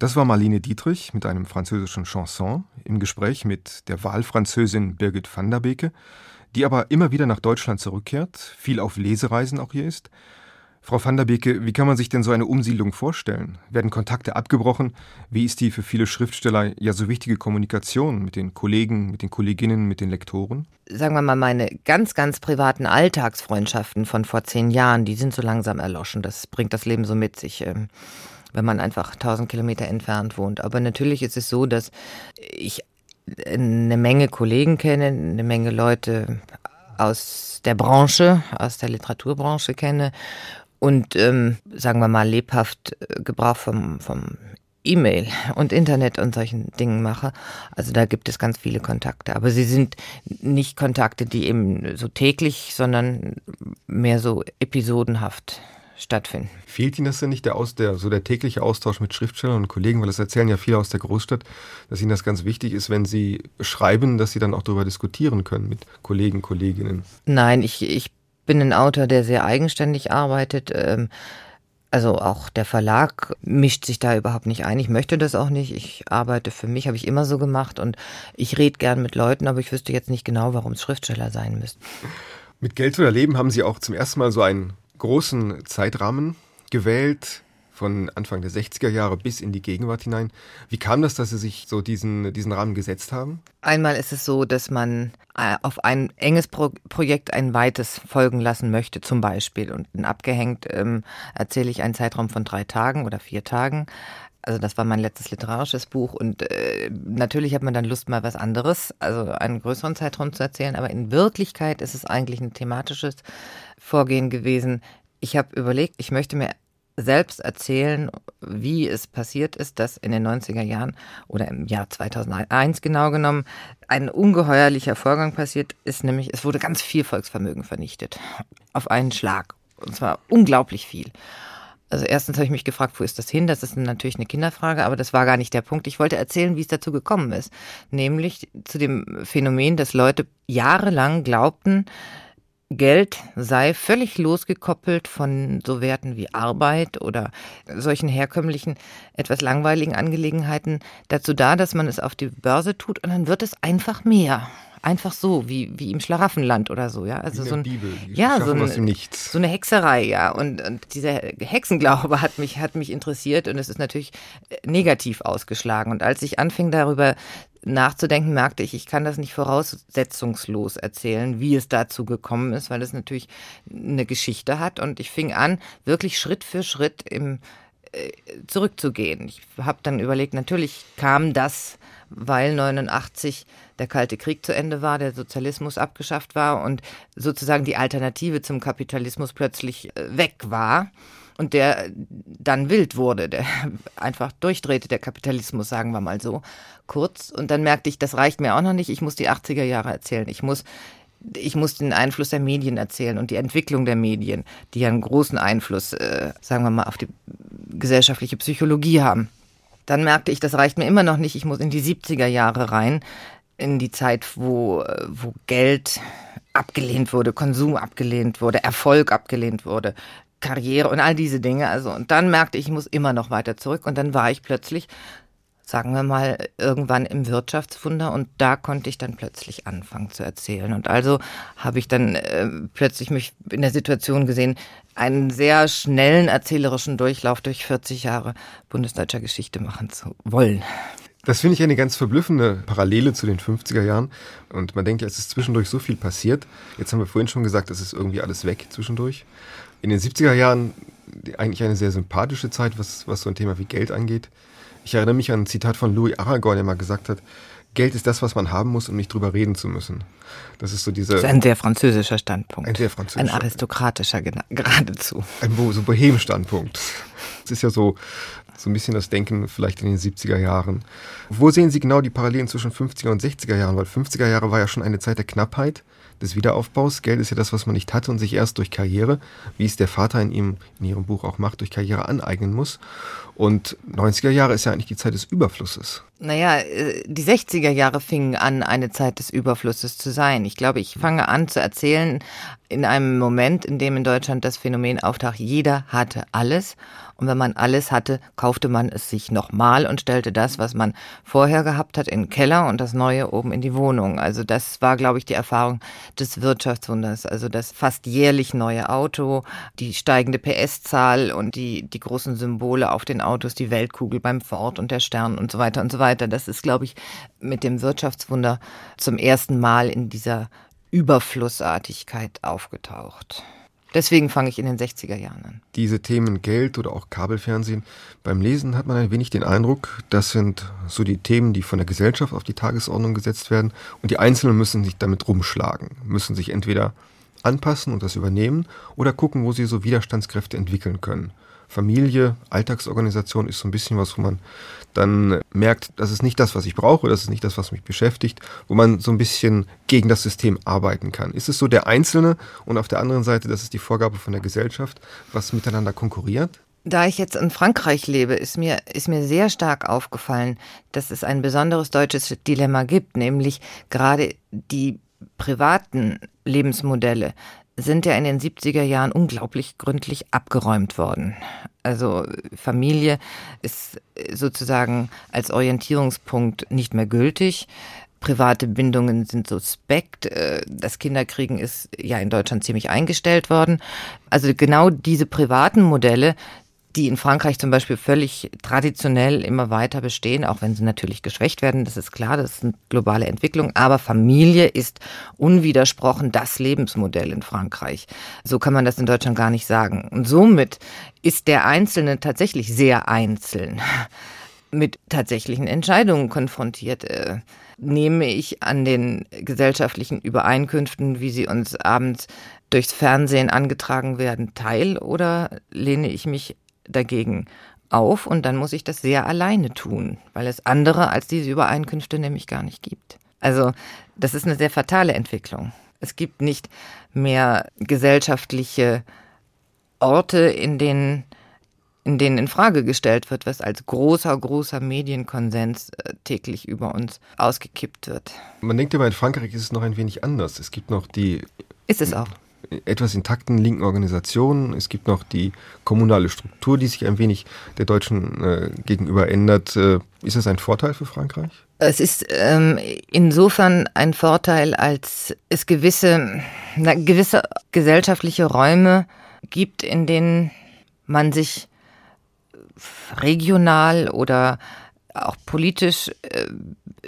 Das war Marlene Dietrich mit einem französischen Chanson im Gespräch mit der Wahlfranzösin Birgit van der Beke, die aber immer wieder nach Deutschland zurückkehrt, viel auf Lesereisen auch hier ist. Frau van der Beke, wie kann man sich denn so eine Umsiedlung vorstellen? Werden Kontakte abgebrochen? Wie ist die für viele Schriftsteller ja so wichtige Kommunikation mit den Kollegen, mit den Kolleginnen, mit den Lektoren? Sagen wir mal, meine ganz, ganz privaten Alltagsfreundschaften von vor zehn Jahren, die sind so langsam erloschen. Das bringt das Leben so mit sich. Wenn man einfach 1000 Kilometer entfernt wohnt. Aber natürlich ist es so, dass ich eine Menge Kollegen kenne, eine Menge Leute aus der Branche, aus der Literaturbranche kenne und ähm, sagen wir mal lebhaft äh, Gebrauch vom, vom E-Mail und Internet und solchen Dingen mache. Also da gibt es ganz viele Kontakte. Aber sie sind nicht Kontakte, die eben so täglich, sondern mehr so episodenhaft stattfinden. Fehlt Ihnen das denn nicht, der, Aus, der, so der tägliche Austausch mit Schriftstellern und Kollegen? Weil das erzählen ja viele aus der Großstadt, dass Ihnen das ganz wichtig ist, wenn Sie schreiben, dass Sie dann auch darüber diskutieren können mit Kollegen, Kolleginnen. Nein, ich, ich bin ein Autor, der sehr eigenständig arbeitet. Ähm, also auch der Verlag mischt sich da überhaupt nicht ein. Ich möchte das auch nicht. Ich arbeite für mich, habe ich immer so gemacht und ich rede gern mit Leuten, aber ich wüsste jetzt nicht genau, warum es Schriftsteller sein müssten. Mit Geld oder Leben haben Sie auch zum ersten Mal so einen großen Zeitrahmen gewählt, von Anfang der 60er Jahre bis in die Gegenwart hinein. Wie kam das, dass Sie sich so diesen, diesen Rahmen gesetzt haben? Einmal ist es so, dass man äh, auf ein enges Pro Projekt ein weites folgen lassen möchte, zum Beispiel. Und abgehängt ähm, erzähle ich einen Zeitraum von drei Tagen oder vier Tagen. Also das war mein letztes literarisches Buch und äh, natürlich hat man dann Lust, mal was anderes, also einen größeren Zeitraum zu erzählen, aber in Wirklichkeit ist es eigentlich ein thematisches Vorgehen gewesen. Ich habe überlegt, ich möchte mir selbst erzählen, wie es passiert ist, dass in den 90er Jahren oder im Jahr 2001 genau genommen ein ungeheuerlicher Vorgang passiert ist, nämlich es wurde ganz viel Volksvermögen vernichtet. Auf einen Schlag. Und zwar unglaublich viel. Also erstens habe ich mich gefragt, wo ist das hin? Das ist natürlich eine Kinderfrage, aber das war gar nicht der Punkt. Ich wollte erzählen, wie es dazu gekommen ist. Nämlich zu dem Phänomen, dass Leute jahrelang glaubten, Geld sei völlig losgekoppelt von so Werten wie Arbeit oder solchen herkömmlichen, etwas langweiligen Angelegenheiten dazu da, dass man es auf die Börse tut und dann wird es einfach mehr. Einfach so, wie, wie im Schlaraffenland oder so, ja. Also so ein, Bibel, ja, so, ein, so eine Hexerei, ja. Und, und dieser Hexenglaube hat mich, hat mich interessiert und es ist natürlich äh, negativ ausgeschlagen. Und als ich anfing darüber nachzudenken, merkte ich, ich kann das nicht voraussetzungslos erzählen, wie es dazu gekommen ist, weil es natürlich eine Geschichte hat. Und ich fing an, wirklich Schritt für Schritt im, äh, zurückzugehen. Ich habe dann überlegt, natürlich kam das, weil 89 der Kalte Krieg zu Ende war, der Sozialismus abgeschafft war und sozusagen die Alternative zum Kapitalismus plötzlich äh, weg war und der dann wild wurde, der einfach durchdrehte, der Kapitalismus, sagen wir mal so, kurz. Und dann merkte ich, das reicht mir auch noch nicht, ich muss die 80er Jahre erzählen, ich muss ich muss den Einfluss der Medien erzählen und die Entwicklung der Medien, die ja einen großen Einfluss, äh, sagen wir mal, auf die gesellschaftliche Psychologie haben. Dann merkte ich, das reicht mir immer noch nicht, ich muss in die 70er Jahre rein, in die Zeit, wo, wo Geld abgelehnt wurde, Konsum abgelehnt wurde, Erfolg abgelehnt wurde, Karriere und all diese Dinge. Also, und dann merkte ich, ich muss immer noch weiter zurück. Und dann war ich plötzlich sagen wir mal, irgendwann im Wirtschaftswunder und da konnte ich dann plötzlich anfangen zu erzählen. Und also habe ich dann äh, plötzlich mich in der Situation gesehen, einen sehr schnellen erzählerischen Durchlauf durch 40 Jahre bundesdeutscher Geschichte machen zu wollen. Das finde ich eine ganz verblüffende Parallele zu den 50er Jahren. Und man denkt ja, es ist zwischendurch so viel passiert. Jetzt haben wir vorhin schon gesagt, es ist irgendwie alles weg zwischendurch. In den 70er Jahren eigentlich eine sehr sympathische Zeit, was, was so ein Thema wie Geld angeht. Ich erinnere mich an ein Zitat von Louis Aragon, der mal gesagt hat, Geld ist das, was man haben muss, um nicht drüber reden zu müssen. Das ist so diese. Das ist ein sehr französischer Standpunkt. Ein sehr französischer. Ein aristokratischer geradezu. Ein so Bohem-Standpunkt. Es ist ja so, so ein bisschen das Denken vielleicht in den 70er Jahren. Wo sehen Sie genau die Parallelen zwischen 50er und 60er Jahren? Weil 50er Jahre war ja schon eine Zeit der Knappheit des Wiederaufbaus. Geld ist ja das, was man nicht hatte und sich erst durch Karriere, wie es der Vater in, ihm, in ihrem Buch auch macht, durch Karriere aneignen muss. Und 90er Jahre ist ja eigentlich die Zeit des Überflusses. Naja, äh, die 60er Jahre fingen an, eine Zeit des Überflusses zu sein. Ich glaube, ich fange an zu erzählen in einem Moment, in dem in Deutschland das Phänomen auftaucht, jeder hatte alles. Und wenn man alles hatte, kaufte man es sich nochmal und stellte das, was man vorher gehabt hat, in den Keller und das Neue oben in die Wohnung. Also das war, glaube ich, die Erfahrung des Wirtschaftswunders. Also das fast jährlich neue Auto, die steigende PS-Zahl und die, die großen Symbole auf den Autos, die Weltkugel beim Ford und der Stern und so weiter und so weiter. Das ist, glaube ich, mit dem Wirtschaftswunder zum ersten Mal in dieser Überflussartigkeit aufgetaucht. Deswegen fange ich in den 60er Jahren an. Diese Themen Geld oder auch Kabelfernsehen, beim Lesen hat man ein wenig den Eindruck, das sind so die Themen, die von der Gesellschaft auf die Tagesordnung gesetzt werden und die Einzelnen müssen sich damit rumschlagen, müssen sich entweder anpassen und das übernehmen oder gucken, wo sie so Widerstandskräfte entwickeln können. Familie, Alltagsorganisation ist so ein bisschen was, wo man dann merkt, das ist nicht das, was ich brauche, das ist nicht das, was mich beschäftigt, wo man so ein bisschen gegen das System arbeiten kann. Ist es so der Einzelne und auf der anderen Seite, das ist die Vorgabe von der Gesellschaft, was miteinander konkurriert? Da ich jetzt in Frankreich lebe, ist mir, ist mir sehr stark aufgefallen, dass es ein besonderes deutsches Dilemma gibt, nämlich gerade die privaten Lebensmodelle sind ja in den 70er Jahren unglaublich gründlich abgeräumt worden. Also Familie ist sozusagen als Orientierungspunkt nicht mehr gültig. Private Bindungen sind suspekt. Äh, das Kinderkriegen ist ja in Deutschland ziemlich eingestellt worden. Also genau diese privaten Modelle, die in Frankreich zum Beispiel völlig traditionell immer weiter bestehen, auch wenn sie natürlich geschwächt werden, das ist klar, das ist eine globale Entwicklung, aber Familie ist unwidersprochen das Lebensmodell in Frankreich. So kann man das in Deutschland gar nicht sagen. Und somit ist der Einzelne tatsächlich sehr einzeln mit tatsächlichen Entscheidungen konfrontiert. Äh, nehme ich an den gesellschaftlichen Übereinkünften, wie sie uns abends durchs Fernsehen angetragen werden, teil oder lehne ich mich dagegen auf und dann muss ich das sehr alleine tun, weil es andere als diese Übereinkünfte nämlich gar nicht gibt. Also das ist eine sehr fatale Entwicklung. Es gibt nicht mehr gesellschaftliche Orte, in denen in denen in Frage gestellt wird, was als großer, großer Medienkonsens äh, täglich über uns ausgekippt wird. Man denkt immer, in Frankreich ist es noch ein wenig anders. Es gibt noch die. Ist es auch etwas intakten linken Organisationen. Es gibt noch die kommunale Struktur, die sich ein wenig der deutschen äh, gegenüber ändert. Äh, ist das ein Vorteil für Frankreich? Es ist ähm, insofern ein Vorteil, als es gewisse, na, gewisse gesellschaftliche Räume gibt, in denen man sich regional oder auch politisch äh,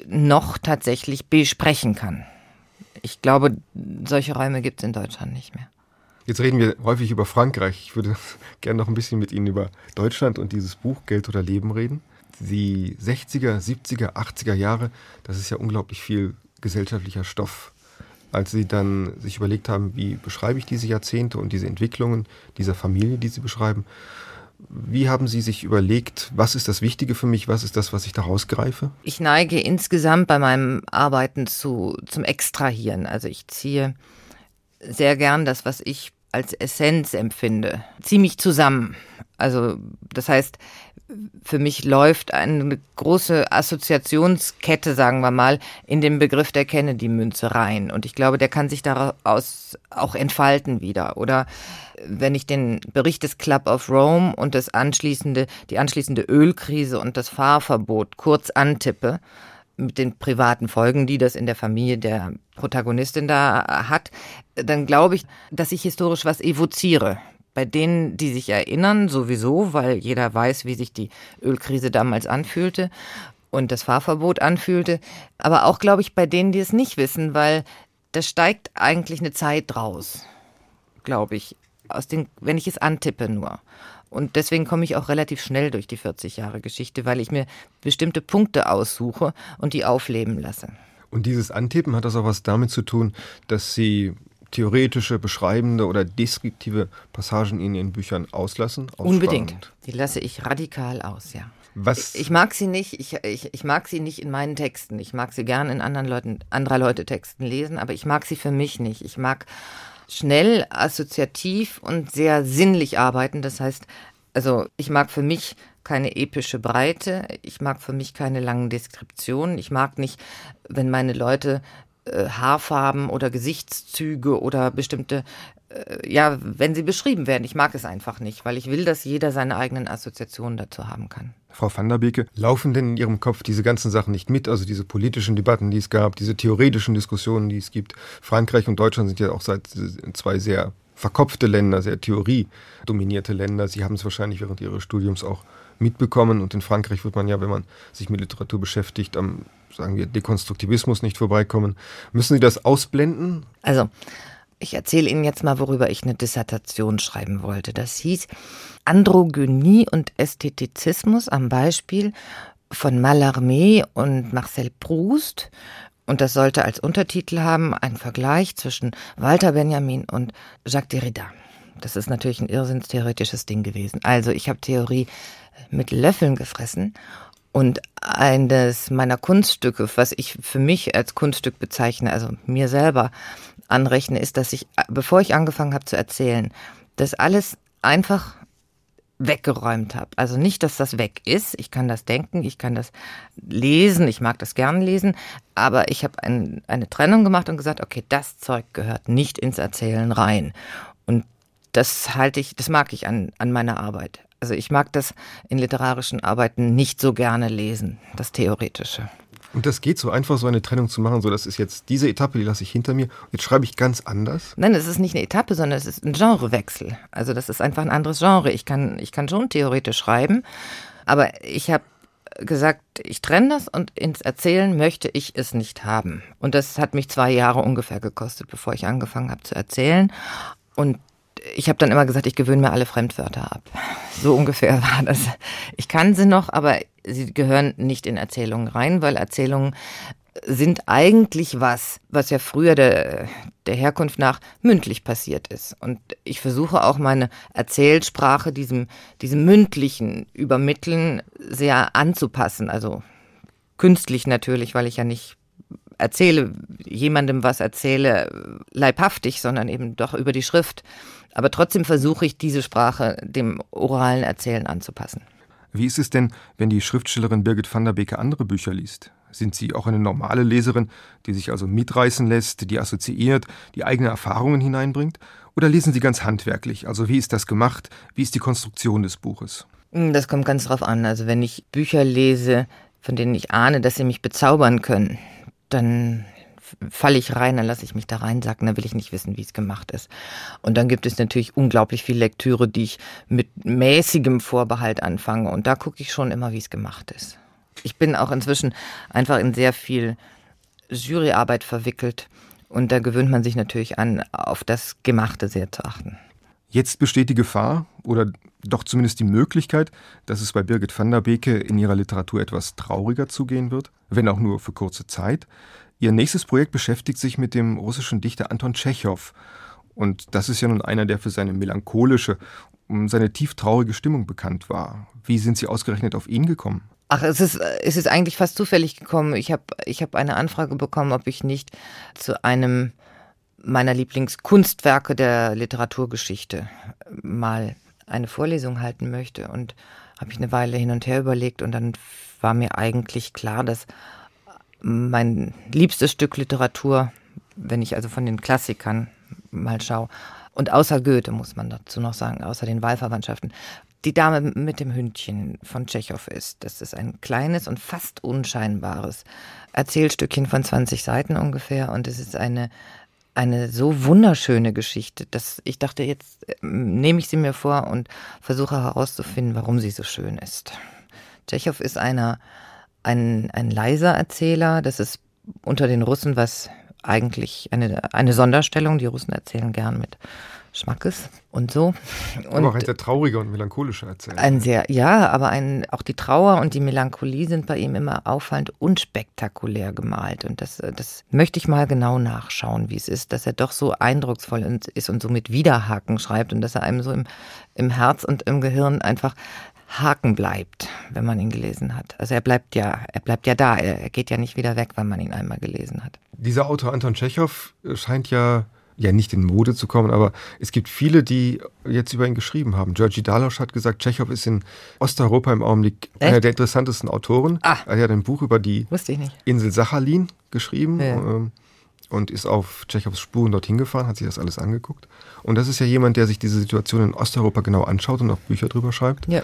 noch tatsächlich besprechen kann. Ich glaube, solche Räume gibt es in Deutschland nicht mehr. Jetzt reden wir häufig über Frankreich. Ich würde gerne noch ein bisschen mit Ihnen über Deutschland und dieses Buch Geld oder Leben reden. Die 60er, 70er, 80er Jahre, das ist ja unglaublich viel gesellschaftlicher Stoff. Als Sie dann sich überlegt haben, wie beschreibe ich diese Jahrzehnte und diese Entwicklungen dieser Familie, die Sie beschreiben, wie haben Sie sich überlegt, was ist das Wichtige für mich, was ist das, was ich da rausgreife? Ich neige insgesamt bei meinem Arbeiten zu, zum Extrahieren. Also ich ziehe sehr gern das, was ich als Essenz empfinde, ziemlich zusammen. Also das heißt, für mich läuft eine große Assoziationskette, sagen wir mal, in den Begriff der Kennedy-Münze rein. Und ich glaube, der kann sich daraus auch entfalten wieder. Oder wenn ich den Bericht des Club of Rome und das anschließende, die anschließende Ölkrise und das Fahrverbot kurz antippe, mit den privaten Folgen, die das in der Familie der Protagonistin da hat, dann glaube ich, dass ich historisch was evoziere. Bei denen, die sich erinnern, sowieso, weil jeder weiß, wie sich die Ölkrise damals anfühlte und das Fahrverbot anfühlte. Aber auch, glaube ich, bei denen, die es nicht wissen, weil da steigt eigentlich eine Zeit draus, glaube ich, aus den, wenn ich es antippe nur. Und deswegen komme ich auch relativ schnell durch die 40 Jahre Geschichte, weil ich mir bestimmte Punkte aussuche und die aufleben lasse. Und dieses Antippen hat das auch was damit zu tun, dass Sie theoretische, beschreibende oder deskriptive Passagen in Ihren Büchern auslassen? Unbedingt. Die lasse ich radikal aus, ja. Was? Ich mag sie nicht, ich, ich, ich mag sie nicht in meinen Texten. Ich mag sie gern in anderen Leuten, anderer Leute Texten lesen, aber ich mag sie für mich nicht. Ich mag schnell, assoziativ und sehr sinnlich arbeiten. Das heißt, also ich mag für mich keine epische Breite, ich mag für mich keine langen Deskriptionen, ich mag nicht, wenn meine Leute äh, Haarfarben oder Gesichtszüge oder bestimmte, äh, ja, wenn sie beschrieben werden. Ich mag es einfach nicht, weil ich will, dass jeder seine eigenen Assoziationen dazu haben kann. Frau van der Beke, laufen denn in Ihrem Kopf diese ganzen Sachen nicht mit? Also diese politischen Debatten, die es gab, diese theoretischen Diskussionen, die es gibt. Frankreich und Deutschland sind ja auch seit zwei sehr verkopfte Länder, sehr theoriedominierte Länder. Sie haben es wahrscheinlich während Ihres Studiums auch mitbekommen. Und in Frankreich wird man ja, wenn man sich mit Literatur beschäftigt, am sagen wir, Dekonstruktivismus nicht vorbeikommen. Müssen Sie das ausblenden? Also, ich erzähle Ihnen jetzt mal, worüber ich eine Dissertation schreiben wollte. Das hieß Androgynie und Ästhetizismus am Beispiel von Mallarmé und Marcel Proust. Und das sollte als Untertitel haben ein Vergleich zwischen Walter Benjamin und Jacques Derrida. Das ist natürlich ein irrsinnstheoretisches Ding gewesen. Also ich habe Theorie mit Löffeln gefressen und eines meiner Kunststücke, was ich für mich als Kunststück bezeichne, also mir selber anrechne, ist, dass ich, bevor ich angefangen habe zu erzählen, das alles einfach weggeräumt habe. Also nicht, dass das weg ist. Ich kann das denken, ich kann das lesen, ich mag das gern lesen, aber ich habe ein, eine Trennung gemacht und gesagt, okay, das Zeug gehört nicht ins Erzählen rein. Und das halte ich, das mag ich an, an meiner Arbeit. Also ich mag das in literarischen Arbeiten nicht so gerne lesen, das Theoretische. Und das geht so einfach, so eine Trennung zu machen, so das ist jetzt diese Etappe, die lasse ich hinter mir. Jetzt schreibe ich ganz anders. Nein, es ist nicht eine Etappe, sondern es ist ein Genrewechsel. Also das ist einfach ein anderes Genre. Ich kann, ich kann schon theoretisch schreiben, aber ich habe gesagt, ich trenne das und ins Erzählen möchte ich es nicht haben. Und das hat mich zwei Jahre ungefähr gekostet, bevor ich angefangen habe zu erzählen. Und ich habe dann immer gesagt, ich gewöhne mir alle Fremdwörter ab. So ungefähr war das. Ich kann sie noch, aber sie gehören nicht in Erzählungen rein, weil Erzählungen sind eigentlich was, was ja früher der, der Herkunft nach mündlich passiert ist. Und ich versuche auch meine Erzählsprache diesem, diesem mündlichen Übermitteln sehr anzupassen. Also künstlich natürlich, weil ich ja nicht erzähle, jemandem was erzähle, leibhaftig, sondern eben doch über die Schrift. Aber trotzdem versuche ich, diese Sprache dem oralen Erzählen anzupassen. Wie ist es denn, wenn die Schriftstellerin Birgit van der Beke andere Bücher liest? Sind Sie auch eine normale Leserin, die sich also mitreißen lässt, die assoziiert, die eigene Erfahrungen hineinbringt? Oder lesen Sie ganz handwerklich? Also wie ist das gemacht? Wie ist die Konstruktion des Buches? Das kommt ganz drauf an. Also wenn ich Bücher lese, von denen ich ahne, dass sie mich bezaubern können, dann falle ich rein, dann lasse ich mich da reinsacken, dann will ich nicht wissen, wie es gemacht ist. Und dann gibt es natürlich unglaublich viel Lektüre, die ich mit mäßigem Vorbehalt anfange. Und da gucke ich schon immer, wie es gemacht ist. Ich bin auch inzwischen einfach in sehr viel Juryarbeit verwickelt. Und da gewöhnt man sich natürlich an, auf das Gemachte sehr zu achten. Jetzt besteht die Gefahr oder doch zumindest die Möglichkeit, dass es bei Birgit van der Beke in ihrer Literatur etwas trauriger zugehen wird, wenn auch nur für kurze Zeit. Ihr nächstes Projekt beschäftigt sich mit dem russischen Dichter Anton Tschechow. Und das ist ja nun einer, der für seine melancholische und seine tief traurige Stimmung bekannt war. Wie sind Sie ausgerechnet auf ihn gekommen? Ach, es ist, es ist eigentlich fast zufällig gekommen. Ich habe ich hab eine Anfrage bekommen, ob ich nicht zu einem meiner Lieblingskunstwerke der Literaturgeschichte mal eine Vorlesung halten möchte und habe ich eine Weile hin und her überlegt und dann war mir eigentlich klar, dass mein liebstes Stück Literatur, wenn ich also von den Klassikern mal schaue, und außer Goethe muss man dazu noch sagen, außer den Wahlverwandtschaften, die Dame mit dem Hündchen von Tschechow ist. Das ist ein kleines und fast unscheinbares Erzählstückchen von 20 Seiten ungefähr und es ist eine eine so wunderschöne Geschichte, dass ich dachte, jetzt äh, nehme ich sie mir vor und versuche herauszufinden, warum sie so schön ist. Tschechow ist einer, ein, ein leiser Erzähler. Das ist unter den Russen was eigentlich eine, eine Sonderstellung. Die Russen erzählen gern mit Schmackes und so. Und aber auch ein sehr trauriger und melancholischer Erzähler. Ein sehr, ja, aber ein, auch die Trauer und die Melancholie sind bei ihm immer auffallend unspektakulär gemalt. Und das, das möchte ich mal genau nachschauen, wie es ist, dass er doch so eindrucksvoll ist und so mit Widerhaken schreibt und dass er einem so im, im Herz und im Gehirn einfach Haken bleibt, wenn man ihn gelesen hat. Also er bleibt ja, er bleibt ja da, er, er geht ja nicht wieder weg, wenn man ihn einmal gelesen hat. Dieser Autor Anton Tschechow scheint ja ja nicht in Mode zu kommen, aber es gibt viele, die jetzt über ihn geschrieben haben. Georgi Dalosch hat gesagt, Tschechow ist in Osteuropa im Augenblick Echt? einer der interessantesten Autoren. Ah. Er hat ein Buch über die Insel Sachalin geschrieben ja. Ähm, und ist auf Tschechows Spuren dorthin gefahren, hat sich das alles angeguckt. Und das ist ja jemand, der sich diese Situation in Osteuropa genau anschaut und auch Bücher drüber schreibt. Ja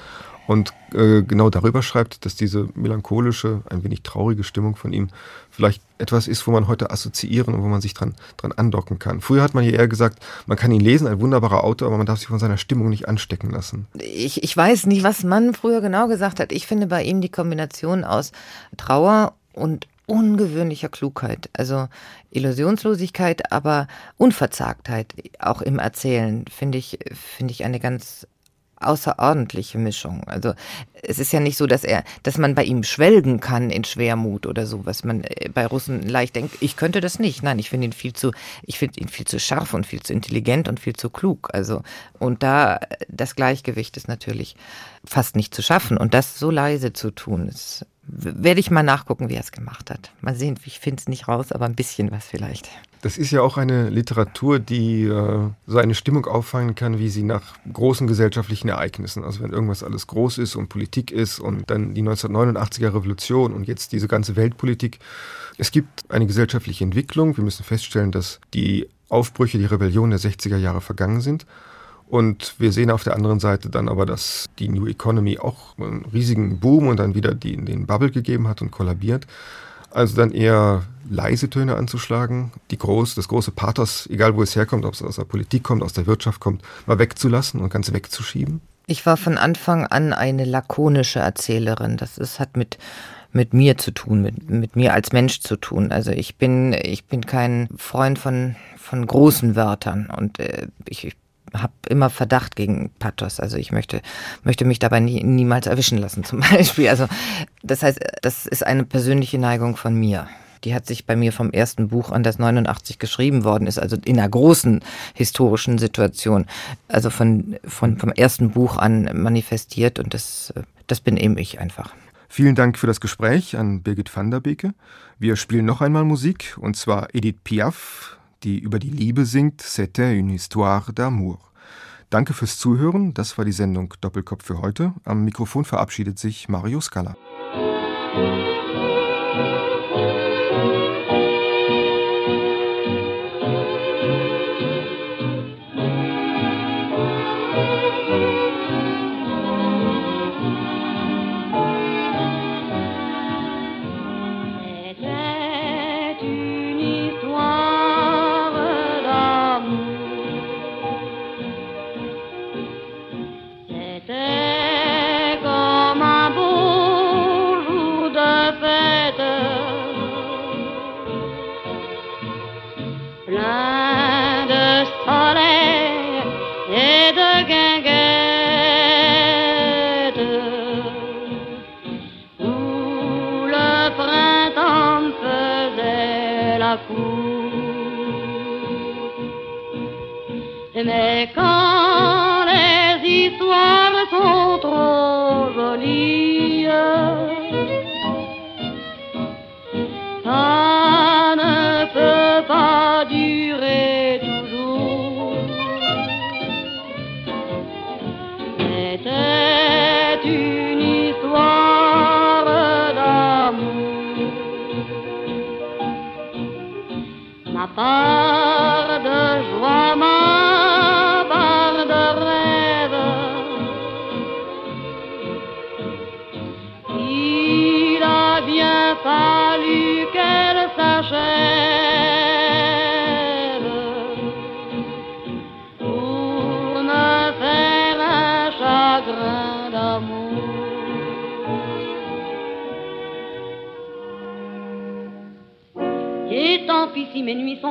und äh, genau darüber schreibt, dass diese melancholische, ein wenig traurige Stimmung von ihm vielleicht etwas ist, wo man heute assoziieren und wo man sich dran, dran andocken kann. Früher hat man ja eher gesagt, man kann ihn lesen, ein wunderbarer Autor, aber man darf sich von seiner Stimmung nicht anstecken lassen. Ich, ich weiß nicht, was man früher genau gesagt hat. Ich finde bei ihm die Kombination aus Trauer und ungewöhnlicher Klugheit, also Illusionslosigkeit, aber Unverzagtheit, auch im Erzählen, finde ich, finde ich eine ganz außerordentliche Mischung. Also es ist ja nicht so, dass er, dass man bei ihm schwelgen kann in Schwermut oder so, was man äh, bei Russen leicht denkt. Ich könnte das nicht. Nein, ich finde ihn viel zu, ich finde ihn viel zu scharf und viel zu intelligent und viel zu klug. Also und da das Gleichgewicht ist natürlich fast nicht zu schaffen und das so leise zu tun ist werde ich mal nachgucken, wie er es gemacht hat. Mal sehen, ich finde es nicht raus, aber ein bisschen was vielleicht. Das ist ja auch eine Literatur, die äh, so eine Stimmung auffangen kann, wie sie nach großen gesellschaftlichen Ereignissen, also wenn irgendwas alles groß ist und Politik ist und dann die 1989er Revolution und jetzt diese ganze Weltpolitik. Es gibt eine gesellschaftliche Entwicklung. Wir müssen feststellen, dass die Aufbrüche, die Rebellion der 60er Jahre vergangen sind. Und wir sehen auf der anderen Seite dann aber, dass die New Economy auch einen riesigen Boom und dann wieder die, den Bubble gegeben hat und kollabiert. Also dann eher leise Töne anzuschlagen, die groß, das große Pathos, egal wo es herkommt, ob es aus der Politik kommt, aus der Wirtschaft kommt, mal wegzulassen und ganz wegzuschieben. Ich war von Anfang an eine lakonische Erzählerin. Das ist, hat mit mit mir zu tun, mit, mit mir als Mensch zu tun. Also ich bin, ich bin kein Freund von, von großen Wörtern und äh, ich, ich habe immer Verdacht gegen Pathos. Also ich möchte, möchte mich dabei nie, niemals erwischen lassen, zum Beispiel. Also das heißt, das ist eine persönliche Neigung von mir. Die hat sich bei mir vom ersten Buch an, das 89 geschrieben worden ist, also in einer großen historischen Situation, also von, von, vom ersten Buch an manifestiert und das, das bin eben ich einfach. Vielen Dank für das Gespräch an Birgit van der Beke. Wir spielen noch einmal Musik, und zwar Edith Piaf, die über die Liebe singt, C'était une histoire d'amour. Danke fürs Zuhören, das war die Sendung Doppelkopf für heute. Am Mikrofon verabschiedet sich Mario Scala.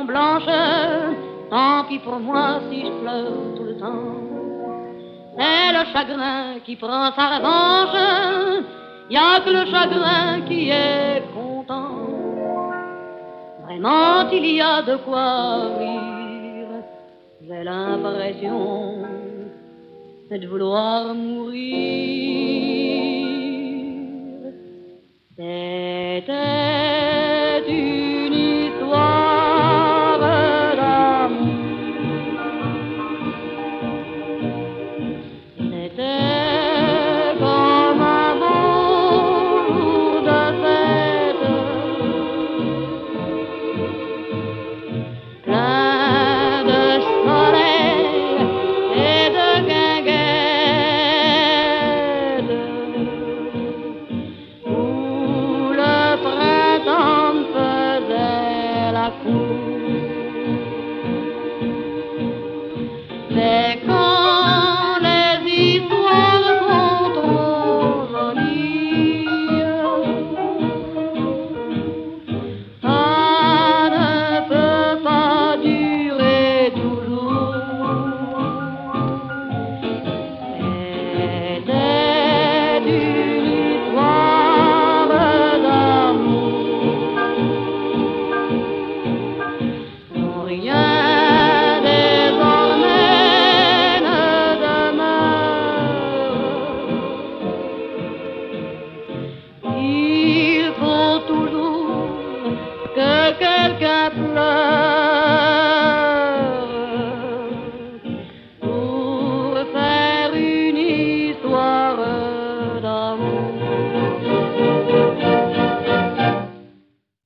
Sont tant pis pour moi si je pleure tout le temps. C'est le chagrin qui prend sa revanche, y a que le chagrin qui est content. Vraiment, il y a de quoi rire, j'ai l'impression de vouloir mourir. C'était